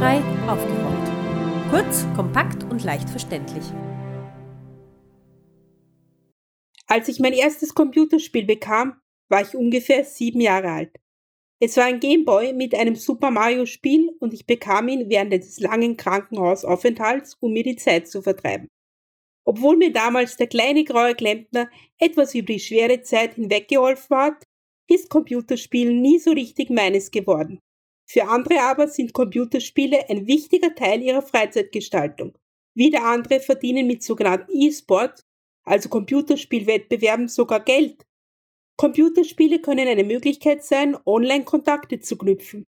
Barrierefrei aufgeräumt. Kurz, kompakt und leicht verständlich. Als ich mein erstes Computerspiel bekam, war ich ungefähr sieben Jahre alt. Es war ein Gameboy mit einem Super Mario Spiel und ich bekam ihn während des langen Krankenhausaufenthalts, um mir die Zeit zu vertreiben. Obwohl mir damals der kleine graue Klempner etwas über die schwere Zeit hinweggeholfen hat, ist Computerspielen nie so richtig meines geworden. Für andere aber sind Computerspiele ein wichtiger Teil ihrer Freizeitgestaltung. Wieder andere verdienen mit sogenannten E-Sport, also Computerspielwettbewerben, sogar Geld. Computerspiele können eine Möglichkeit sein, Online-Kontakte zu knüpfen.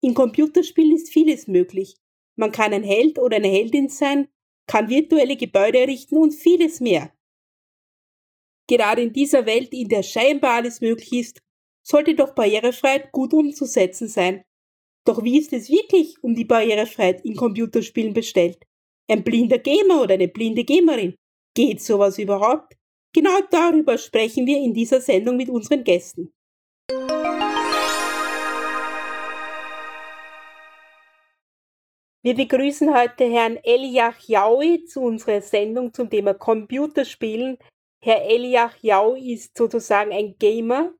In Computerspielen ist vieles möglich. Man kann ein Held oder eine Heldin sein, kann virtuelle Gebäude errichten und vieles mehr. Gerade in dieser Welt, in der scheinbar alles möglich ist, sollte doch Barrierefreiheit gut umzusetzen sein. Doch wie ist es wirklich um die Barrierefreiheit in Computerspielen bestellt? Ein blinder Gamer oder eine blinde Gamerin? Geht sowas überhaupt? Genau darüber sprechen wir in dieser Sendung mit unseren Gästen. Wir begrüßen heute Herrn Eliach Jaui zu unserer Sendung zum Thema Computerspielen. Herr Eliach Jaui ist sozusagen ein Gamer,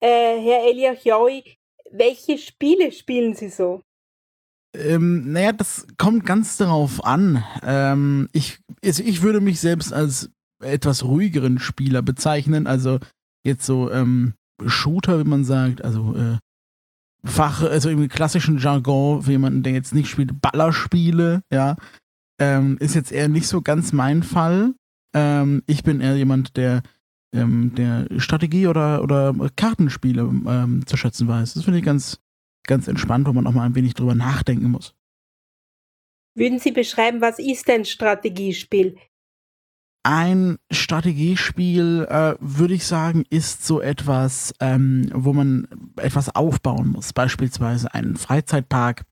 äh, Herr Eliachiaui, welche Spiele spielen Sie so? Ähm, naja, das kommt ganz darauf an. Ähm, ich, also ich würde mich selbst als etwas ruhigeren Spieler bezeichnen. Also jetzt so ähm, Shooter, wie man sagt, also äh, Fach, also im klassischen Jargon für jemanden, der jetzt nicht spielt, Ballerspiele, ja, ähm, ist jetzt eher nicht so ganz mein Fall. Ähm, ich bin eher jemand, der ähm, der Strategie oder, oder Kartenspiele ähm, zu schätzen weiß. Das finde ich ganz, ganz entspannt, wo man auch mal ein wenig drüber nachdenken muss. Würden Sie beschreiben, was ist ein Strategiespiel? Ein Strategiespiel, äh, würde ich sagen, ist so etwas, ähm, wo man etwas aufbauen muss. Beispielsweise einen Freizeitpark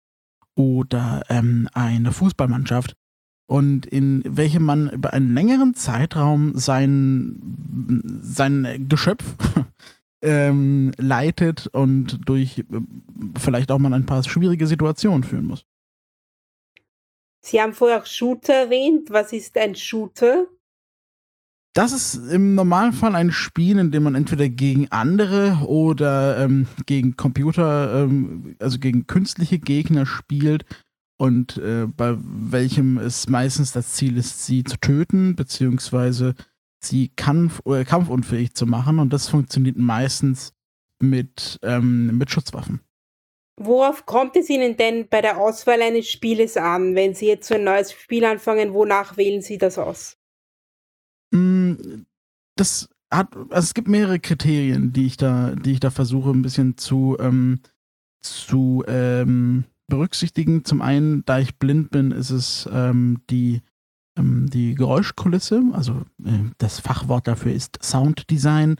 oder ähm, eine Fußballmannschaft und in welchem man über einen längeren Zeitraum sein, sein Geschöpf ähm, leitet und durch äh, vielleicht auch mal ein paar schwierige Situationen führen muss. Sie haben vorher auch Shooter erwähnt. Was ist ein Shooter? Das ist im Normalfall ein Spiel, in dem man entweder gegen andere oder ähm, gegen Computer, ähm, also gegen künstliche Gegner spielt und äh, bei welchem es meistens das Ziel ist, sie zu töten, beziehungsweise sie kampf oder kampfunfähig zu machen. Und das funktioniert meistens mit, ähm, mit Schutzwaffen. Worauf kommt es Ihnen denn bei der Auswahl eines Spieles an, wenn Sie jetzt so ein neues Spiel anfangen? Wonach wählen Sie das aus? Mm, das hat, also es gibt mehrere Kriterien, die ich da, die ich da versuche, ein bisschen zu, ähm, zu ähm, berücksichtigen. Zum einen, da ich blind bin, ist es ähm, die, ähm, die Geräuschkulisse, also äh, das Fachwort dafür ist Sounddesign,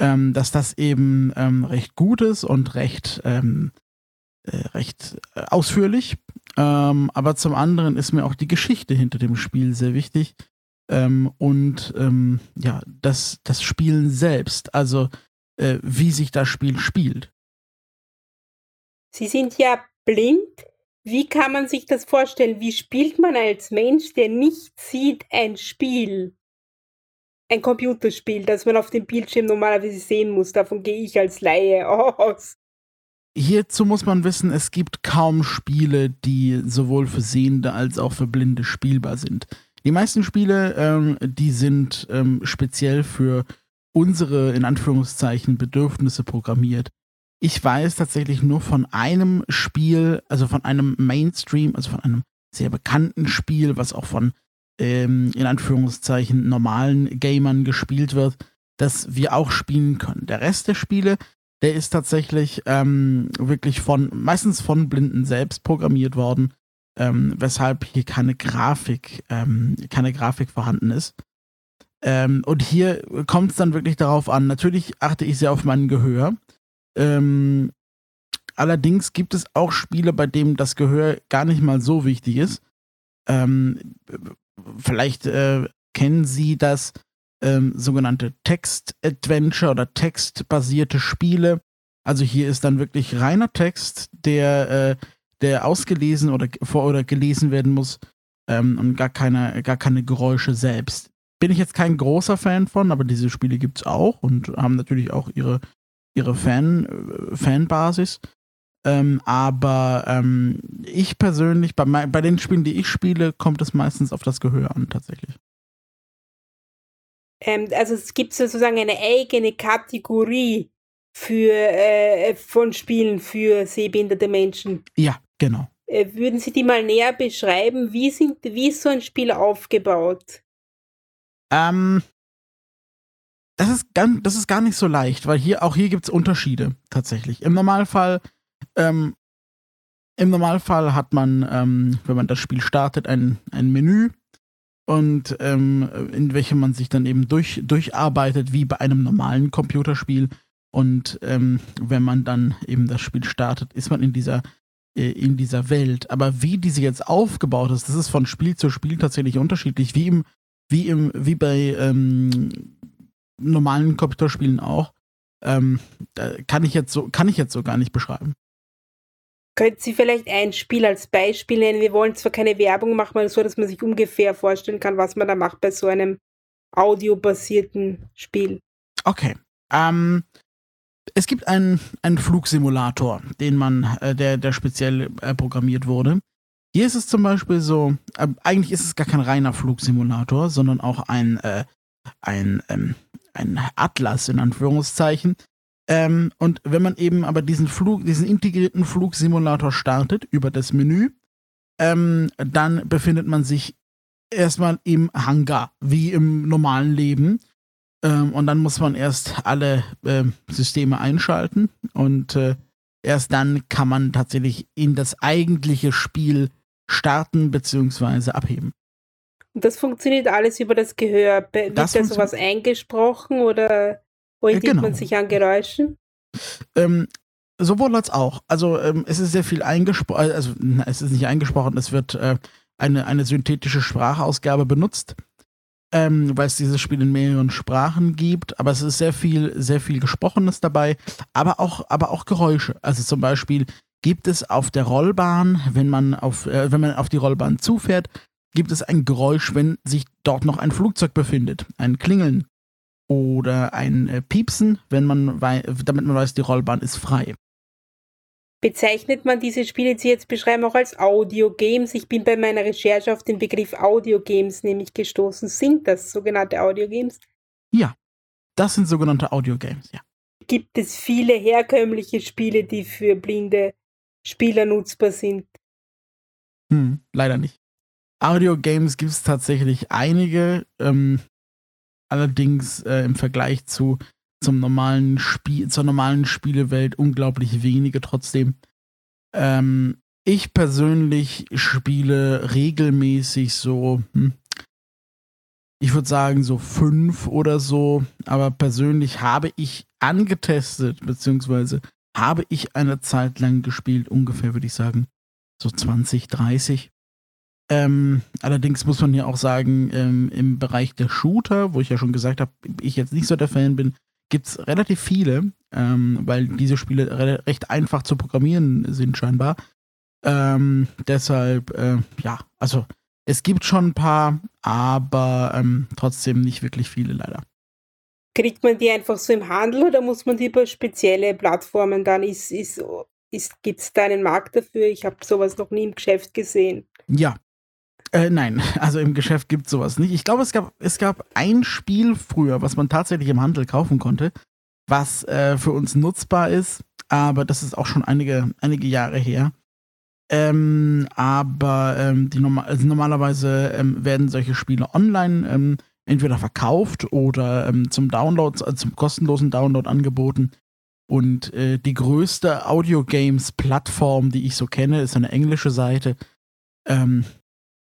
ähm, dass das eben ähm, recht gut ist und recht, ähm, äh, recht äh, ausführlich. Ähm, aber zum anderen ist mir auch die Geschichte hinter dem Spiel sehr wichtig. und ja, das, das Spielen selbst, also äh, wie sich das Spiel spielt. Sie sind ja blind? Wie kann man sich das vorstellen? Wie spielt man als Mensch, der nicht sieht, ein Spiel? Ein Computerspiel, das man auf dem Bildschirm normalerweise sehen muss. Davon gehe ich als Laie aus. Hierzu muss man wissen, es gibt kaum Spiele, die sowohl für Sehende als auch für Blinde spielbar sind. Die meisten Spiele, ähm, die sind ähm, speziell für unsere, in Anführungszeichen, Bedürfnisse programmiert. Ich weiß tatsächlich nur von einem Spiel, also von einem Mainstream, also von einem sehr bekannten Spiel, was auch von ähm, in Anführungszeichen normalen Gamern gespielt wird, das wir auch spielen können. Der Rest der Spiele, der ist tatsächlich ähm, wirklich von, meistens von Blinden selbst programmiert worden, ähm, weshalb hier keine Grafik, ähm, keine Grafik vorhanden ist. Ähm, und hier kommt es dann wirklich darauf an. Natürlich achte ich sehr auf mein Gehör. Ähm, allerdings gibt es auch Spiele, bei denen das Gehör gar nicht mal so wichtig ist. Ähm, vielleicht äh, kennen Sie das ähm, sogenannte Text-Adventure oder textbasierte Spiele. Also hier ist dann wirklich reiner Text, der, äh, der ausgelesen oder vor oder gelesen werden muss ähm, und gar keine, gar keine Geräusche selbst. Bin ich jetzt kein großer Fan von, aber diese Spiele gibt es auch und haben natürlich auch ihre, ihre Fan, äh, Fanbasis. Ähm, aber ähm, ich persönlich, bei, bei den Spielen, die ich spiele, kommt es meistens auf das Gehör an, tatsächlich. Ähm, also es gibt sozusagen eine eigene Kategorie für äh, von Spielen für sehbehinderte Menschen. Ja, genau. Äh, würden Sie die mal näher beschreiben? Wie, sind, wie ist so ein Spiel aufgebaut? Ähm, das ist, ganz, das ist gar nicht so leicht, weil hier auch hier gibt es Unterschiede tatsächlich. Im Normalfall, ähm, im Normalfall hat man, ähm, wenn man das Spiel startet, ein, ein Menü und ähm, in welchem man sich dann eben durch, durcharbeitet, wie bei einem normalen Computerspiel. Und ähm, wenn man dann eben das Spiel startet, ist man in dieser, äh, in dieser Welt. Aber wie diese jetzt aufgebaut ist, das ist von Spiel zu Spiel tatsächlich unterschiedlich, wie im, wie im, wie bei ähm, normalen Computerspielen auch. Ähm, kann ich jetzt so, kann ich jetzt so gar nicht beschreiben. Könnten Sie vielleicht ein Spiel als Beispiel nennen? Wir wollen zwar keine Werbung machen, aber so, dass man sich ungefähr vorstellen kann, was man da macht bei so einem audiobasierten Spiel. Okay. Ähm, es gibt einen, einen Flugsimulator, den man, äh, der, der speziell äh, programmiert wurde. Hier ist es zum Beispiel so, äh, eigentlich ist es gar kein reiner Flugsimulator, sondern auch ein, äh, ein, ähm, ein Atlas in Anführungszeichen, ähm, und wenn man eben aber diesen Flug, diesen integrierten Flugsimulator startet über das Menü, ähm, dann befindet man sich erstmal im Hangar, wie im normalen Leben. Ähm, und dann muss man erst alle äh, Systeme einschalten und äh, erst dann kann man tatsächlich in das eigentliche Spiel starten bzw. abheben. Das funktioniert alles über das Gehör. Wird das da sowas eingesprochen oder Orientiert genau. man sich an Geräuschen? Ähm, sowohl als auch. Also ähm, es ist sehr viel eingesprochen, also na, es ist nicht eingesprochen, es wird äh, eine, eine synthetische Sprachausgabe benutzt, ähm, weil es dieses Spiel in mehreren Sprachen gibt, aber es ist sehr viel, sehr viel Gesprochenes dabei, aber auch, aber auch Geräusche. Also zum Beispiel gibt es auf der Rollbahn, wenn man auf, äh, wenn man auf die Rollbahn zufährt, gibt es ein Geräusch, wenn sich dort noch ein Flugzeug befindet, ein Klingeln oder ein äh, Piepsen, wenn man damit man weiß, die Rollbahn ist frei. Bezeichnet man diese Spiele, die Sie jetzt beschreiben, auch als Audio-Games? Ich bin bei meiner Recherche auf den Begriff Audio-Games nämlich gestoßen. Sind das sogenannte Audio-Games? Ja, das sind sogenannte Audio-Games, ja. Gibt es viele herkömmliche Spiele, die für blinde Spieler nutzbar sind? Hm, leider nicht. Audio-Games gibt es tatsächlich einige. Ähm, allerdings äh, im Vergleich zu zum normalen Spiel, zur normalen Spielewelt unglaublich wenige trotzdem. Ähm, ich persönlich spiele regelmäßig so, hm, ich würde sagen so fünf oder so, aber persönlich habe ich angetestet, beziehungsweise habe ich eine Zeit lang gespielt, ungefähr würde ich sagen, so 20, 30. Ähm, allerdings muss man ja auch sagen, ähm, im Bereich der Shooter, wo ich ja schon gesagt habe, ich jetzt nicht so der Fan bin, gibt es relativ viele, ähm, weil diese Spiele re recht einfach zu programmieren sind scheinbar. Ähm, deshalb, äh, ja, also es gibt schon ein paar, aber ähm, trotzdem nicht wirklich viele leider. Kriegt man die einfach so im Handel oder muss man die über spezielle Plattformen dann? Ist, ist, ist, Gibt es da einen Markt dafür? Ich habe sowas noch nie im Geschäft gesehen. Ja, äh, nein, also im Geschäft gibt es sowas nicht. Ich glaube, es gab, es gab ein Spiel früher, was man tatsächlich im Handel kaufen konnte, was äh, für uns nutzbar ist, aber das ist auch schon einige, einige Jahre her. Ähm, aber ähm, die normal, also normalerweise ähm, werden solche Spiele online ähm, entweder verkauft oder ähm, zum Download, also zum kostenlosen Download angeboten. Und äh, die größte Audio-Games-Plattform, die ich so kenne, ist eine englische Seite. Ähm,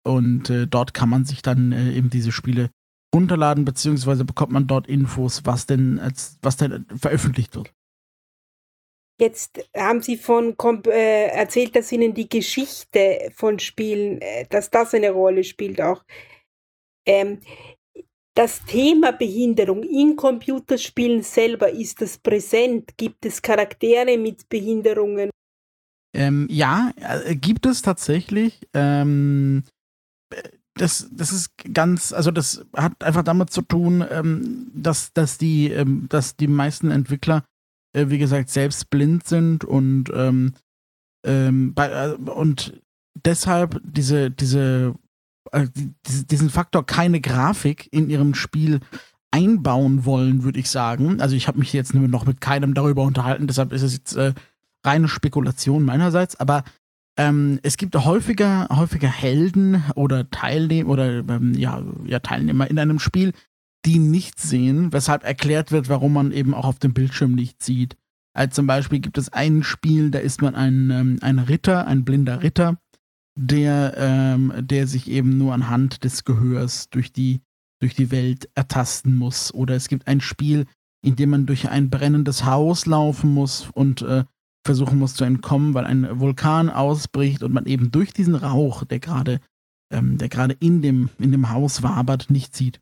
und äh, dort kann man sich dann äh, eben diese Spiele runterladen, beziehungsweise bekommt man dort Infos, was denn, als, was denn veröffentlicht wird. Jetzt haben Sie von äh, erzählt, dass Ihnen die Geschichte von Spielen, äh, dass das eine Rolle spielt auch. Ähm, das Thema Behinderung in Computerspielen selber, ist das präsent? Gibt es Charaktere mit Behinderungen? Ähm, ja, äh, gibt es tatsächlich. Ähm, das, das ist ganz, also das hat einfach damit zu tun, ähm, dass, dass, die, ähm, dass die meisten Entwickler, äh, wie gesagt, selbst blind sind und, ähm, ähm bei, äh, und deshalb diese, diese, äh, diesen Faktor keine Grafik in ihrem Spiel einbauen wollen, würde ich sagen. Also ich habe mich jetzt noch mit keinem darüber unterhalten, deshalb ist es jetzt äh, reine Spekulation meinerseits, aber ähm, es gibt häufiger, häufiger Helden oder Teilnehmer oder ähm, ja, ja, Teilnehmer in einem Spiel, die nichts sehen, weshalb erklärt wird, warum man eben auch auf dem Bildschirm nichts sieht. Also zum Beispiel gibt es ein Spiel, da ist man ein, ähm, ein Ritter, ein blinder Ritter, der, ähm, der sich eben nur anhand des Gehörs durch die, durch die Welt ertasten muss. Oder es gibt ein Spiel, in dem man durch ein brennendes Haus laufen muss und äh, versuchen muss zu entkommen, weil ein Vulkan ausbricht und man eben durch diesen Rauch, der gerade ähm, der gerade in dem, in dem Haus wabert, nicht sieht.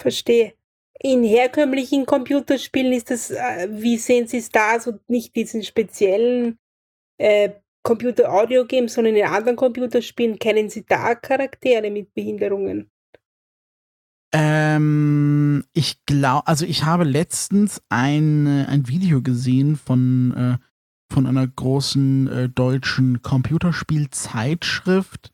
Verstehe. In herkömmlichen Computerspielen ist das, äh, wie sehen Sie es da, so nicht diesen speziellen äh, Computer-Audio-Games, sondern in anderen Computerspielen, kennen Sie da Charaktere mit Behinderungen? Ähm, ich glaube, also ich habe letztens ein, ein Video gesehen von, äh, von einer großen äh, deutschen Computerspielzeitschrift.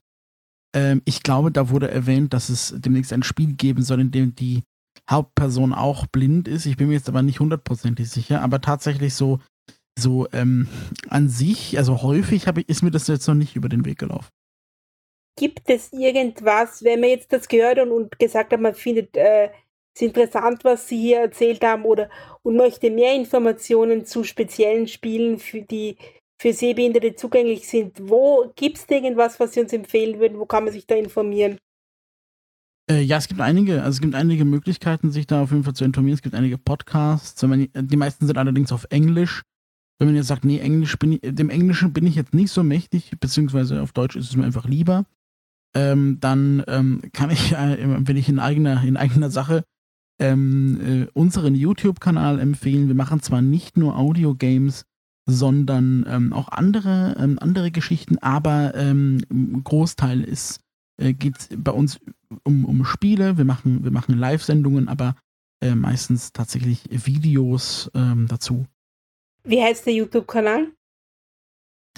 Ähm, ich glaube, da wurde erwähnt, dass es demnächst ein Spiel geben soll, in dem die Hauptperson auch blind ist. Ich bin mir jetzt aber nicht hundertprozentig sicher, aber tatsächlich so, so ähm, an sich, also häufig ich, ist mir das jetzt noch nicht über den Weg gelaufen. Gibt es irgendwas, wenn man jetzt das gehört und, und gesagt hat, man findet äh, es interessant, was Sie hier erzählt haben oder und möchte mehr Informationen zu speziellen Spielen, für die für Sehbehinderte zugänglich sind, wo gibt es irgendwas, was Sie uns empfehlen würden? Wo kann man sich da informieren? Äh, ja, es gibt einige, also es gibt einige Möglichkeiten, sich da auf jeden Fall zu informieren. Es gibt einige Podcasts. Man, die meisten sind allerdings auf Englisch. Wenn man jetzt sagt, nee, Englisch bin ich, dem Englischen bin ich jetzt nicht so mächtig, beziehungsweise auf Deutsch ist es mir einfach lieber ähm, dann ähm, kann ich, äh, wenn ich in eigener, in eigener Sache ähm, äh, unseren YouTube-Kanal empfehlen. Wir machen zwar nicht nur Audio-Games, sondern ähm, auch andere, ähm, andere Geschichten, aber ähm, Großteil äh, geht bei uns um, um Spiele. Wir machen, wir machen Live-Sendungen, aber äh, meistens tatsächlich Videos dazu. Wie heißt der YouTube-Kanal?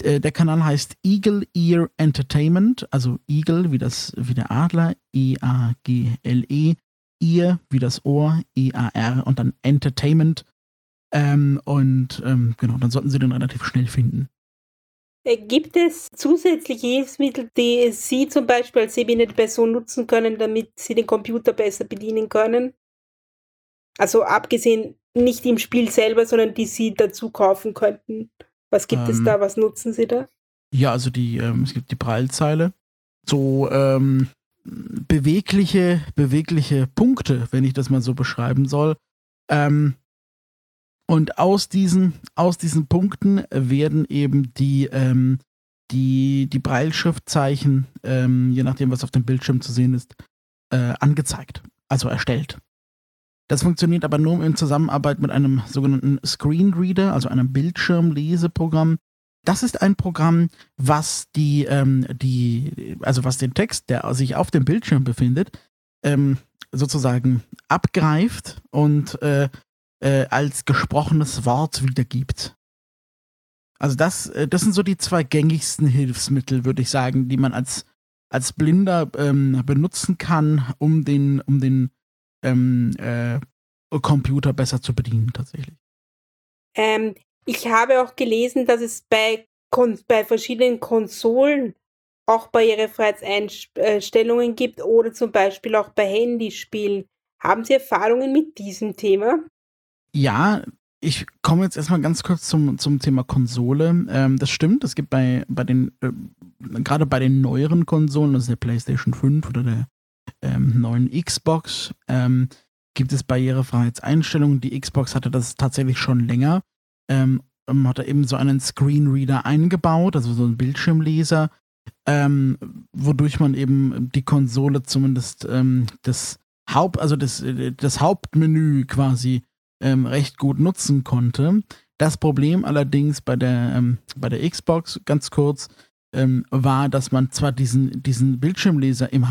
Äh, der Kanal heißt Eagle Ear Entertainment, also Eagle wie das wie der Adler, E-A-G-L-E, Ear wie das Ohr, E-A-R und dann Entertainment. Ähm, und ähm, genau, dann sollten Sie den relativ schnell finden. Äh, gibt es zusätzliche Hilfsmittel, die Sie zum Beispiel als sehbehinderte Person nutzen können, damit Sie den Computer besser bedienen können? Also abgesehen nicht im Spiel selber, sondern die Sie dazu kaufen könnten. Was gibt ähm, es da? Was nutzen Sie da? Ja, also die, ähm, es gibt die Prallzeile. So ähm, bewegliche, bewegliche Punkte, wenn ich das mal so beschreiben soll. Ähm, und aus diesen, aus diesen Punkten werden eben die, ähm, die, die Breilschriftzeichen, ähm, je nachdem, was auf dem Bildschirm zu sehen ist, äh, angezeigt, also erstellt. Das funktioniert aber nur in Zusammenarbeit mit einem sogenannten Screenreader, also einem Bildschirmleseprogramm. Das ist ein Programm, was die, ähm, die, also was den Text, der sich auf dem Bildschirm befindet, ähm, sozusagen abgreift und äh, äh, als gesprochenes Wort wiedergibt. Also das, äh, das sind so die zwei gängigsten Hilfsmittel, würde ich sagen, die man als, als Blinder ähm, benutzen kann, um den, um den ähm, äh, Computer besser zu bedienen, tatsächlich. Ähm, ich habe auch gelesen, dass es bei, bei verschiedenen Konsolen auch Barrierefreiheitseinstellungen gibt oder zum Beispiel auch bei Handyspielen. Haben Sie Erfahrungen mit diesem Thema? Ja, ich komme jetzt erstmal ganz kurz zum, zum Thema Konsole. Ähm, das stimmt, es gibt bei, bei den, äh, gerade bei den neueren Konsolen, das ist der PlayStation 5 oder der ähm, neuen Xbox ähm, gibt es Barrierefreiheitseinstellungen. Die Xbox hatte das tatsächlich schon länger. Ähm, hat er eben so einen Screenreader eingebaut, also so einen Bildschirmleser, ähm, wodurch man eben die Konsole zumindest ähm, das Haupt, also das, das Hauptmenü quasi ähm, recht gut nutzen konnte. Das Problem allerdings bei der, ähm, bei der Xbox, ganz kurz, ähm, war, dass man zwar diesen, diesen Bildschirmleser im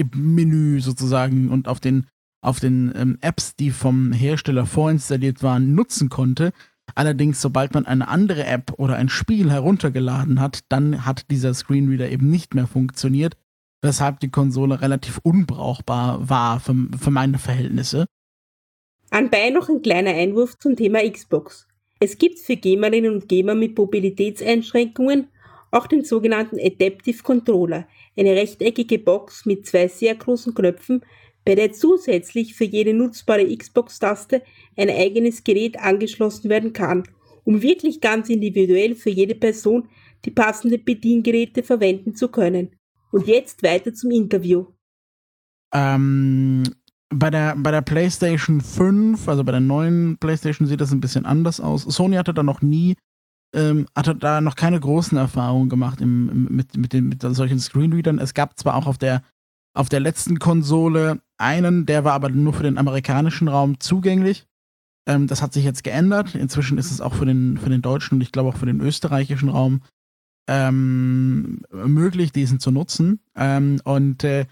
Hauptmenü sozusagen und auf den, auf den ähm, Apps, die vom Hersteller vorinstalliert waren, nutzen konnte. Allerdings, sobald man eine andere App oder ein Spiel heruntergeladen hat, dann hat dieser Screenreader eben nicht mehr funktioniert, weshalb die Konsole relativ unbrauchbar war für, für meine Verhältnisse. Anbei noch ein kleiner Einwurf zum Thema Xbox. Es gibt für Gamerinnen und Gamer mit Mobilitätseinschränkungen auch den sogenannten Adaptive Controller, eine rechteckige Box mit zwei sehr großen Knöpfen, bei der zusätzlich für jede nutzbare Xbox-Taste ein eigenes Gerät angeschlossen werden kann, um wirklich ganz individuell für jede Person die passenden Bediengeräte verwenden zu können. Und jetzt weiter zum Interview. Ähm, bei der, bei der PlayStation 5, also bei der neuen PlayStation, sieht das ein bisschen anders aus. Sony hatte da noch nie ähm, hatte da noch keine großen Erfahrungen gemacht im, mit, mit, den, mit solchen Screenreadern. Es gab zwar auch auf der, auf der letzten Konsole einen, der war aber nur für den amerikanischen Raum zugänglich. Ähm, das hat sich jetzt geändert. Inzwischen ist es auch für den, für den deutschen und ich glaube auch für den österreichischen Raum ähm, möglich, diesen zu nutzen. Ähm, und äh,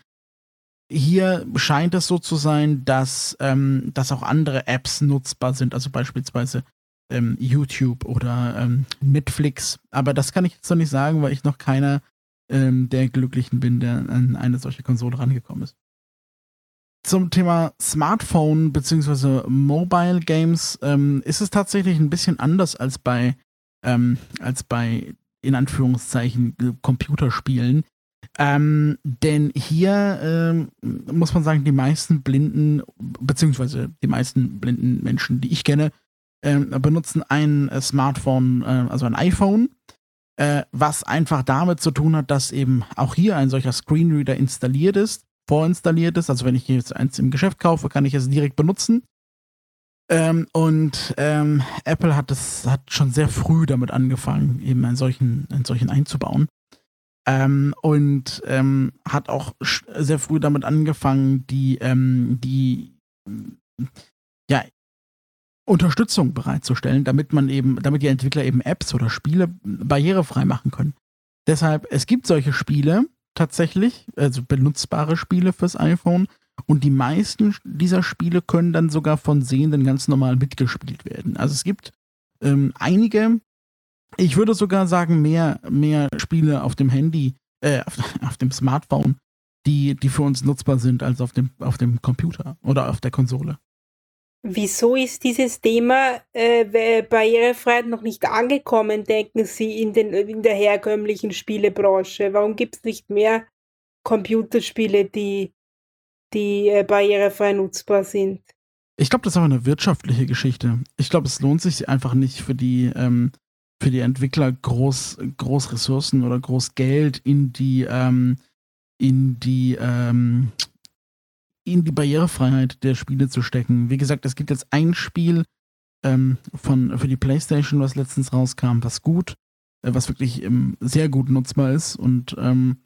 hier scheint es so zu sein, dass, ähm, dass auch andere Apps nutzbar sind, also beispielsweise ähm, YouTube oder ähm, Netflix. Aber das kann ich jetzt noch nicht sagen, weil ich noch keiner ähm, der Glücklichen bin, der an eine solche Konsole rangekommen ist. Zum Thema Smartphone bzw. Mobile Games ähm, ist es tatsächlich ein bisschen anders als bei, ähm, als bei in Anführungszeichen Computerspielen. Ähm, denn hier ähm, muss man sagen, die meisten blinden, beziehungsweise die meisten blinden Menschen, die ich kenne, äh, benutzen ein äh, Smartphone, äh, also ein iPhone, äh, was einfach damit zu tun hat, dass eben auch hier ein solcher Screenreader installiert ist, vorinstalliert ist. Also wenn ich jetzt eins im Geschäft kaufe, kann ich es direkt benutzen. Ähm, und ähm, Apple hat es hat schon sehr früh damit angefangen, eben einen solchen, einen solchen einzubauen. Ähm, und ähm, hat auch sehr früh damit angefangen, die, ähm, die ja, Unterstützung bereitzustellen, damit man eben, damit die Entwickler eben Apps oder Spiele barrierefrei machen können. Deshalb, es gibt solche Spiele tatsächlich, also benutzbare Spiele fürs iPhone, und die meisten dieser Spiele können dann sogar von Sehenden ganz normal mitgespielt werden. Also es gibt ähm, einige, ich würde sogar sagen, mehr, mehr Spiele auf dem Handy, äh, auf, auf, dem Smartphone, die, die für uns nutzbar sind als auf dem, auf dem Computer oder auf der Konsole. Wieso ist dieses Thema äh, Barrierefreiheit noch nicht angekommen, denken Sie, in, den, in der herkömmlichen Spielebranche? Warum gibt es nicht mehr Computerspiele, die, die äh, barrierefrei nutzbar sind? Ich glaube, das ist aber eine wirtschaftliche Geschichte. Ich glaube, es lohnt sich einfach nicht für die, ähm, für die Entwickler groß, groß Ressourcen oder groß Geld in die, ähm, in die, ähm, in die Barrierefreiheit der Spiele zu stecken. Wie gesagt, es gibt jetzt ein Spiel ähm, von, für die PlayStation, was letztens rauskam, was gut, äh, was wirklich ähm, sehr gut nutzbar ist und ähm,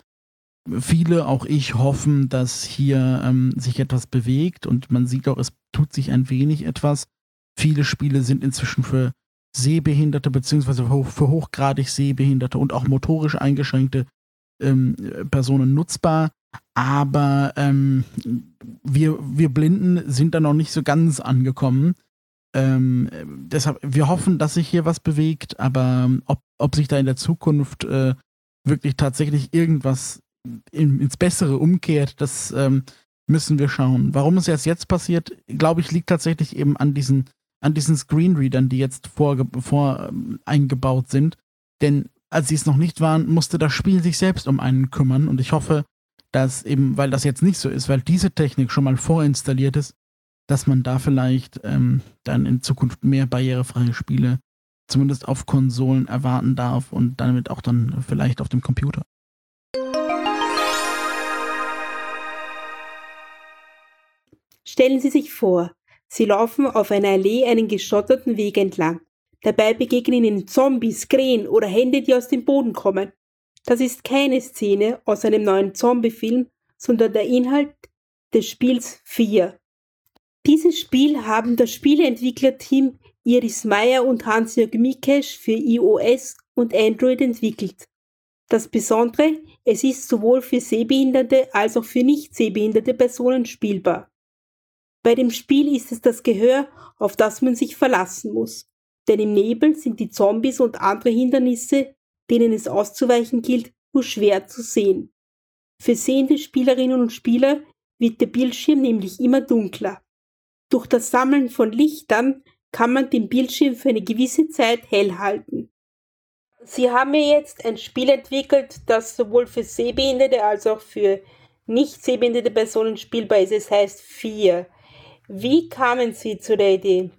viele, auch ich, hoffen, dass hier ähm, sich etwas bewegt und man sieht auch, es tut sich ein wenig etwas. Viele Spiele sind inzwischen für Sehbehinderte beziehungsweise für hochgradig Sehbehinderte und auch motorisch eingeschränkte ähm, Personen nutzbar aber ähm, wir, wir Blinden sind da noch nicht so ganz angekommen. Ähm, deshalb, wir hoffen, dass sich hier was bewegt, aber ob, ob sich da in der Zukunft äh, wirklich tatsächlich irgendwas in, ins Bessere umkehrt, das ähm, müssen wir schauen. Warum es erst jetzt passiert, glaube ich, liegt tatsächlich eben an diesen, an diesen Screenreadern, die jetzt vor, vor ähm, eingebaut sind. Denn als sie es noch nicht waren, musste das Spiel sich selbst um einen kümmern und ich hoffe, dass eben, weil das jetzt nicht so ist, weil diese Technik schon mal vorinstalliert ist, dass man da vielleicht ähm, dann in Zukunft mehr barrierefreie Spiele zumindest auf Konsolen erwarten darf und damit auch dann vielleicht auf dem Computer. Stellen Sie sich vor, Sie laufen auf einer Allee einen geschotterten Weg entlang. Dabei begegnen Ihnen Zombies, Krähen oder Hände, die aus dem Boden kommen. Das ist keine Szene aus einem neuen Zombie-Film, sondern der Inhalt des Spiels 4. Dieses Spiel haben das Spieleentwicklerteam Iris Meyer und Hans-Jörg Mikesch für iOS und Android entwickelt. Das Besondere, es ist sowohl für sehbehinderte als auch für nicht sehbehinderte Personen spielbar. Bei dem Spiel ist es das Gehör, auf das man sich verlassen muss. Denn im Nebel sind die Zombies und andere Hindernisse, denen es auszuweichen gilt, nur schwer zu sehen. Für sehende Spielerinnen und Spieler wird der Bildschirm nämlich immer dunkler. Durch das Sammeln von Lichtern kann man den Bildschirm für eine gewisse Zeit hell halten. Sie haben mir jetzt ein Spiel entwickelt, das sowohl für Sehbehinderte als auch für nicht sehbehinderte Personen spielbar ist. Es heißt 4. Wie kamen Sie zu der Idee?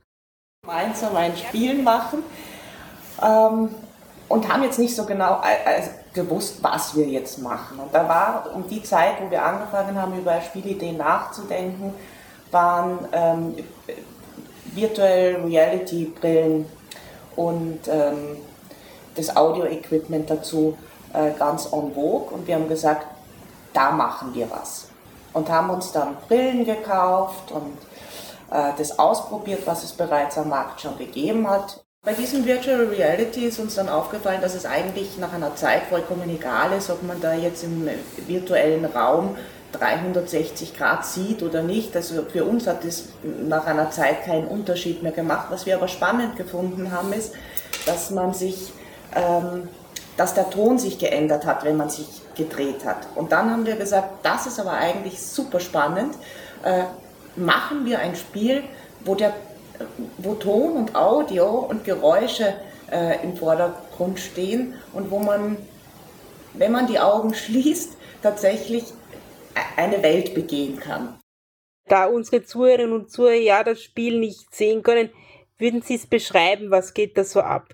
Gemeinsam ein Spiel machen ähm, und haben jetzt nicht so genau also gewusst, was wir jetzt machen. Und da war um die Zeit, wo wir angefangen haben, über Spielideen nachzudenken, waren ähm, Virtual Reality Brillen und ähm, das Audio-Equipment dazu äh, ganz en vogue und wir haben gesagt, da machen wir was. Und haben uns dann Brillen gekauft und äh, das ausprobiert, was es bereits am Markt schon gegeben hat. Bei diesem Virtual Reality ist uns dann aufgefallen, dass es eigentlich nach einer Zeit vollkommen egal ist, ob man da jetzt im virtuellen Raum 360 Grad sieht oder nicht. Also für uns hat es nach einer Zeit keinen Unterschied mehr gemacht. Was wir aber spannend gefunden haben, ist, dass man sich, ähm, dass der Ton sich geändert hat, wenn man sich gedreht hat. Und dann haben wir gesagt, das ist aber eigentlich super spannend. Äh, machen wir ein Spiel, wo, der, wo Ton und Audio und Geräusche äh, im Vordergrund stehen und wo man, wenn man die Augen schließt, tatsächlich eine Welt begehen kann. Da unsere Zuhörerinnen und Zuhörer ja das Spiel nicht sehen können, würden Sie es beschreiben, was geht da so ab?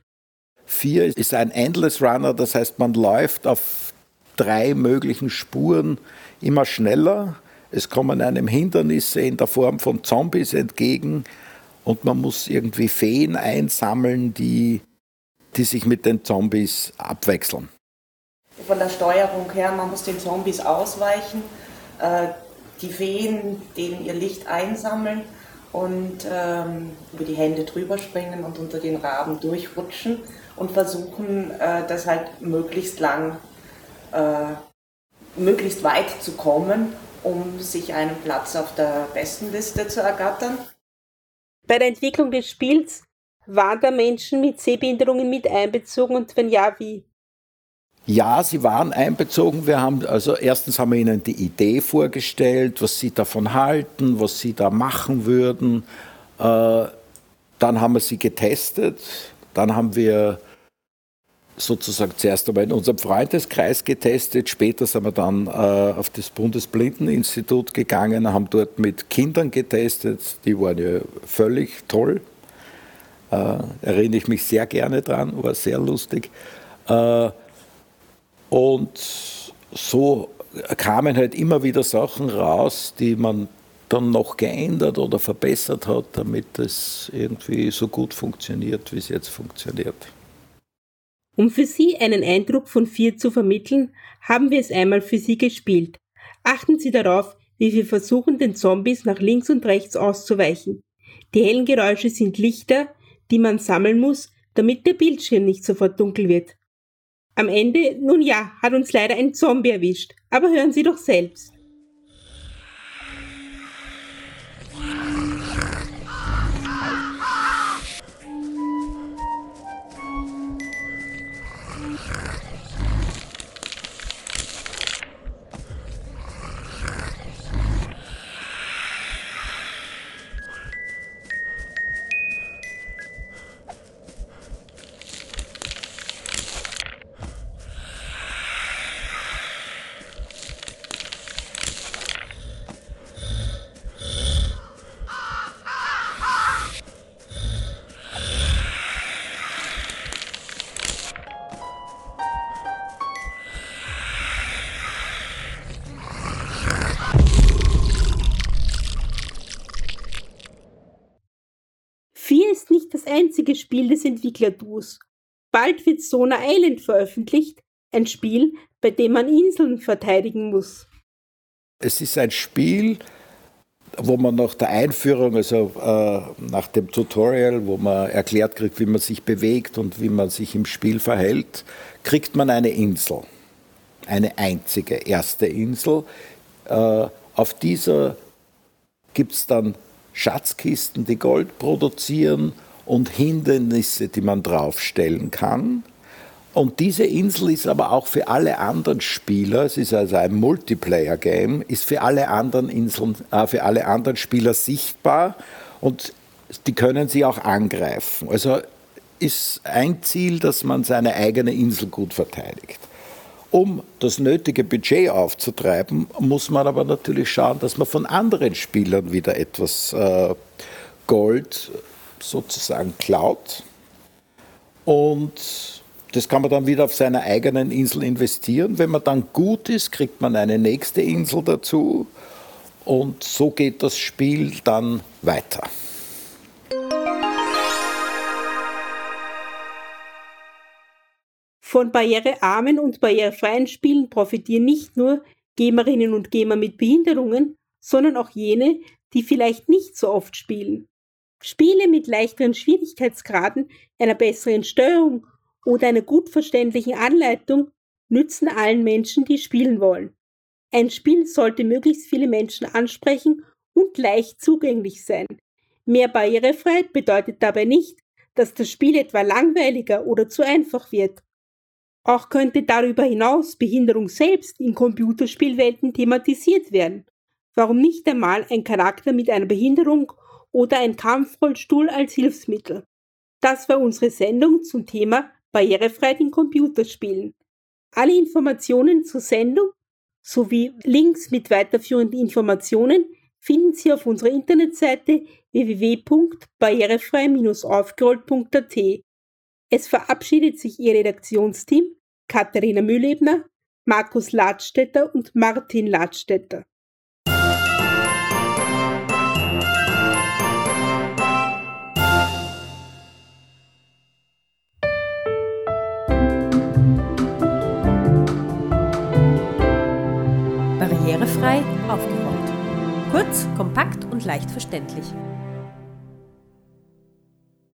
Vier ist ein Endless Runner, das heißt, man läuft auf drei möglichen Spuren immer schneller es kommen einem Hindernisse in der Form von Zombies entgegen und man muss irgendwie Feen einsammeln, die, die sich mit den Zombies abwechseln. Von der Steuerung her, man muss den Zombies ausweichen, äh, die Feen, denen ihr Licht einsammeln und ähm, über die Hände drüber springen und unter den Raben durchrutschen und versuchen, äh, das halt möglichst lang, äh, möglichst weit zu kommen um sich einen Platz auf der Bestenliste zu ergattern. Bei der Entwicklung des Spiels waren da Menschen mit Sehbehinderungen mit einbezogen und wenn ja, wie? Ja, sie waren einbezogen. Wir haben also erstens haben wir ihnen die Idee vorgestellt, was sie davon halten, was sie da machen würden. Äh, dann haben wir sie getestet. Dann haben wir sozusagen zuerst einmal in unserem Freundeskreis getestet. Später sind wir dann äh, auf das Bundesblindeninstitut gegangen, haben dort mit Kindern getestet. Die waren ja völlig toll. Äh, erinnere ich mich sehr gerne dran, war sehr lustig. Äh, und so kamen halt immer wieder Sachen raus, die man dann noch geändert oder verbessert hat, damit es irgendwie so gut funktioniert, wie es jetzt funktioniert. Um für Sie einen Eindruck von 4 zu vermitteln, haben wir es einmal für Sie gespielt. Achten Sie darauf, wie wir versuchen, den Zombies nach links und rechts auszuweichen. Die hellen Geräusche sind Lichter, die man sammeln muss, damit der Bildschirm nicht sofort dunkel wird. Am Ende, nun ja, hat uns leider ein Zombie erwischt, aber hören Sie doch selbst. Einzige Spiel des Entwicklerduos. Bald wird Sona Island veröffentlicht, ein Spiel, bei dem man Inseln verteidigen muss. Es ist ein Spiel, wo man nach der Einführung, also äh, nach dem Tutorial, wo man erklärt kriegt, wie man sich bewegt und wie man sich im Spiel verhält, kriegt man eine Insel. Eine einzige erste Insel. Äh, auf dieser gibt es dann Schatzkisten, die Gold produzieren und Hindernisse, die man draufstellen kann. Und diese Insel ist aber auch für alle anderen Spieler, es ist also ein Multiplayer-Game, ist für alle anderen Inseln, äh, für alle anderen Spieler sichtbar und die können sie auch angreifen. Also ist ein Ziel, dass man seine eigene Insel gut verteidigt. Um das nötige Budget aufzutreiben, muss man aber natürlich schauen, dass man von anderen Spielern wieder etwas äh, Gold sozusagen klaut. Und das kann man dann wieder auf seiner eigenen Insel investieren. Wenn man dann gut ist, kriegt man eine nächste Insel dazu. Und so geht das Spiel dann weiter. Von barrierearmen und barrierefreien Spielen profitieren nicht nur Gamerinnen und Gamer mit Behinderungen, sondern auch jene, die vielleicht nicht so oft spielen. Spiele mit leichteren Schwierigkeitsgraden, einer besseren Steuerung oder einer gut verständlichen Anleitung nützen allen Menschen, die spielen wollen. Ein Spiel sollte möglichst viele Menschen ansprechen und leicht zugänglich sein. Mehr Barrierefreiheit bedeutet dabei nicht, dass das Spiel etwa langweiliger oder zu einfach wird. Auch könnte darüber hinaus Behinderung selbst in Computerspielwelten thematisiert werden. Warum nicht einmal ein Charakter mit einer Behinderung oder ein Kampfrollstuhl als Hilfsmittel? Das war unsere Sendung zum Thema Barrierefreiheit in Computerspielen. Alle Informationen zur Sendung sowie Links mit weiterführenden Informationen finden Sie auf unserer Internetseite www.barrierefrei-aufgerollt.at. Es verabschiedet sich Ihr Redaktionsteam Katharina Mühlebner, Markus Ladstätter und Martin Ladstätter. Barrierefrei aufgeräumt. Kurz, kompakt und leicht verständlich.